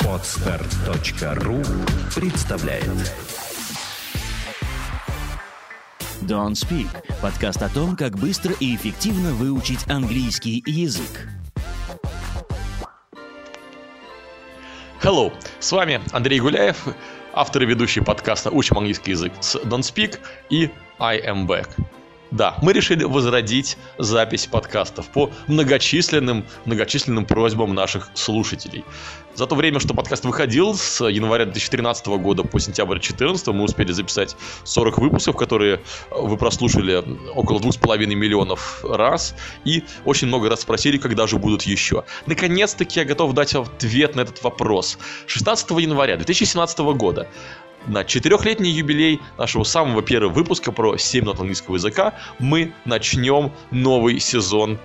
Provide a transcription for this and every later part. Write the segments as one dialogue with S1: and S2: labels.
S1: Подстер.ру представляет
S2: Don't Speak – подкаст о том, как быстро и эффективно выучить английский язык.
S3: Hello, с вами Андрей Гуляев, автор и ведущий подкаста «Учим английский язык» с Don't Speak и I Am Back. Да, мы решили возродить запись подкастов по многочисленным, многочисленным просьбам наших слушателей. За то время, что подкаст выходил с января 2013 года по сентябрь 2014, мы успели записать 40 выпусков, которые вы прослушали около 2,5 миллионов раз, и очень много раз спросили, когда же будут еще. Наконец-таки я готов дать ответ на этот вопрос. 16 января 2017 года на четырехлетний юбилей нашего самого первого выпуска про 7 нот английского языка мы начнем новый сезон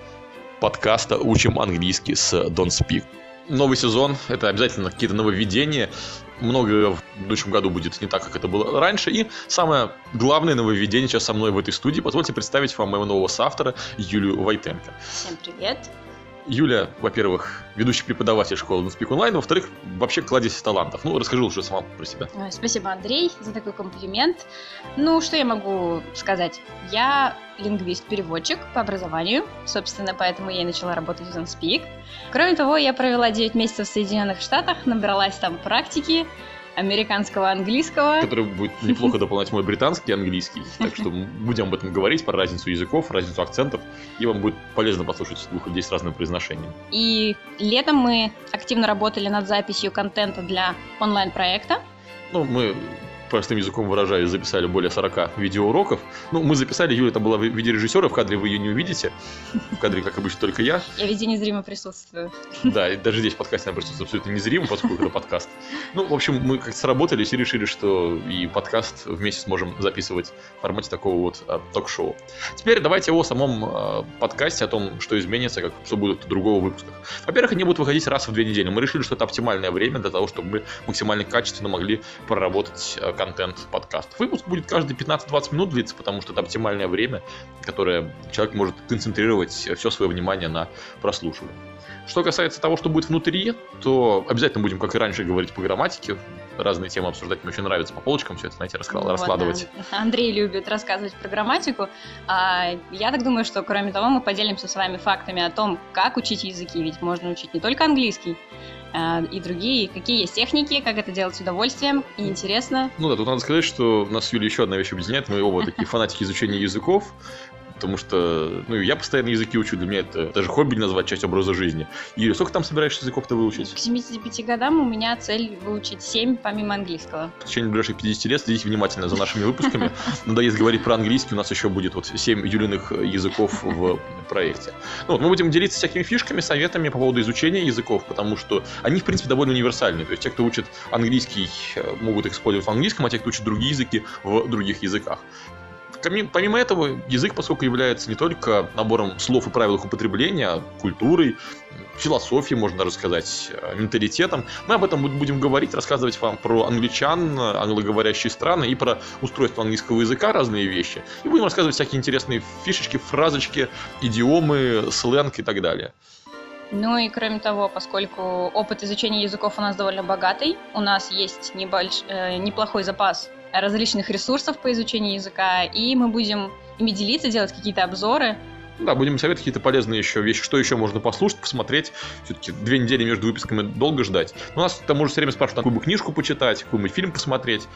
S3: подкаста «Учим английский» с Don't Speak. Новый сезон — это обязательно какие-то нововведения, многое в будущем году будет не так, как это было раньше. И самое главное нововведение сейчас со мной в этой студии. Позвольте представить вам моего нового соавтора Юлию Войтенко.
S4: Всем привет.
S3: Юля, во-первых, ведущий преподаватель школы Speak Online, во-вторых, вообще кладезь талантов. Ну, расскажи лучше сама про себя.
S4: Спасибо, Андрей, за такой комплимент. Ну, что я могу сказать? Я лингвист-переводчик по образованию, собственно, поэтому я и начала работать в OnSpeak. Кроме того, я провела 9 месяцев в Соединенных Штатах, набралась там практики, американского английского.
S3: Который будет неплохо дополнять мой британский английский. Так что будем об этом говорить, про разницу языков, разницу акцентов. И вам будет полезно послушать двух людей с разным произношением.
S4: И летом мы активно работали над записью контента для онлайн-проекта.
S3: Ну, мы простым языком выражаясь, записали более 40 видеоуроков. Ну, мы записали, Юля там была в виде режиссера, в кадре вы ее не увидите. В кадре, как обычно, только я.
S4: Я везде незримо присутствую.
S3: Да, и даже здесь в подкасте она присутствует абсолютно незримо, поскольку это подкаст. Ну, в общем, мы как-то сработались и решили, что и подкаст вместе сможем записывать в формате такого вот а, ток-шоу. Теперь давайте о самом а, подкасте, о том, что изменится, как что будет в другого выпусках. Во-первых, они будут выходить раз в две недели. Мы решили, что это оптимальное время для того, чтобы мы максимально качественно могли проработать контент подкастов. Выпуск будет каждые 15-20 минут длиться, потому что это оптимальное время, которое человек может концентрировать все свое внимание на прослушивании. Что касается того, что будет внутри, то обязательно будем, как и раньше, говорить по грамматике. Разные темы обсуждать мне очень нравится по полочкам все это, знаете, раскла-
S4: Вот,
S3: раскладывать.
S4: да. Андрей любит рассказывать про грамматику. А я так думаю, что кроме того, мы поделимся с вами фактами о том, как учить языки. Ведь можно учить не только английский, а, и другие, какие есть техники, как это делать с удовольствием и интересно.
S3: Ну да, тут надо сказать, что нас с Юлей еще одна вещь объединяет. Мы оба такие фанатики изучения языков. Потому что, ну, я постоянно языки учу, для меня это даже хобби назвать, часть образа жизни. Юля, сколько там собираешься языков-то выучить?
S4: К 75 годам у меня цель выучить 7 помимо английского.
S3: В течение ближайших 50 лет следите внимательно за нашими выпусками. Надоест говорить про английский, у нас еще будет вот 7 Юлиных языков в проекте. Ну, вот мы будем делиться всякими фишками, советами по поводу изучения языков, потому что они, в принципе, довольно универсальны. То есть те, кто учит английский, э, могут использовать в английском, а те, кто учит другие языки, в других языках. Помимо этого, язык, поскольку является не только набором слов и правил их употребления, а культурой, философией, можно даже сказать, э, менталитетом, мы об этом буд- будем говорить, рассказывать вам про англичан, англоговорящие страны и про устройство английского языка, разные вещи. И будем рассказывать всякие интересные фишечки, фразочки, идиомы, сленг и так далее.
S4: Ну и кроме того, поскольку опыт изучения языков у нас довольно богатый, у нас есть небольш- э, неплохой запас различных ресурсов по изучению языка, и мы будем ими делиться, делать какие-то обзоры.
S3: Да, будем советовать какие-то полезные еще вещи, что еще можно послушать, посмотреть. Все-таки две недели между выпусками долго ждать. Но нас там уже все время спрашивают, какую бы книжку почитать, какой бы фильм посмотреть.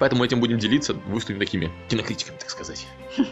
S3: Поэтому этим будем делиться, выступим такими кинокритиками, так сказать.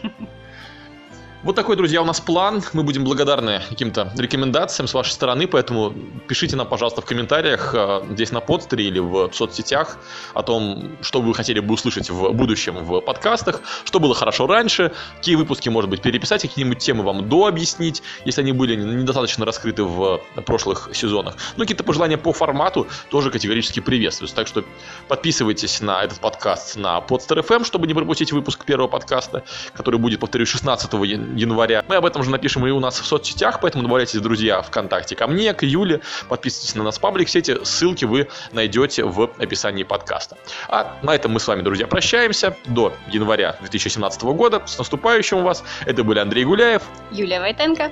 S3: Вот такой, друзья, у нас план. Мы будем благодарны каким-то рекомендациям с вашей стороны, поэтому пишите нам, пожалуйста, в комментариях э, здесь на подстере или в соцсетях о том, что вы хотели бы услышать в будущем в подкастах, что было хорошо раньше, какие выпуски, может быть, переписать, какие-нибудь темы вам дообъяснить, если они были недостаточно раскрыты в прошлых сезонах. Ну, какие-то пожелания по формату тоже категорически приветствуются. Так что подписывайтесь на этот подкаст на Podster FM, чтобы не пропустить выпуск первого подкаста, который будет, повторюсь, 16 января. Мы об этом же напишем и у нас в соцсетях, поэтому добавляйтесь, друзья, ВКонтакте ко мне, к Юле, подписывайтесь на нас в паблик сети, ссылки вы найдете в описании подкаста. А на этом мы с вами, друзья, прощаемся до января 2017 года. С наступающим вас. Это были Андрей Гуляев
S4: Юлия Войтенко.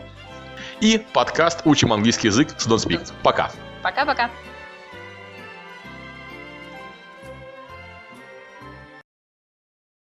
S3: и подкаст «Учим английский язык с Don't Speak». Пока!
S4: Пока-пока.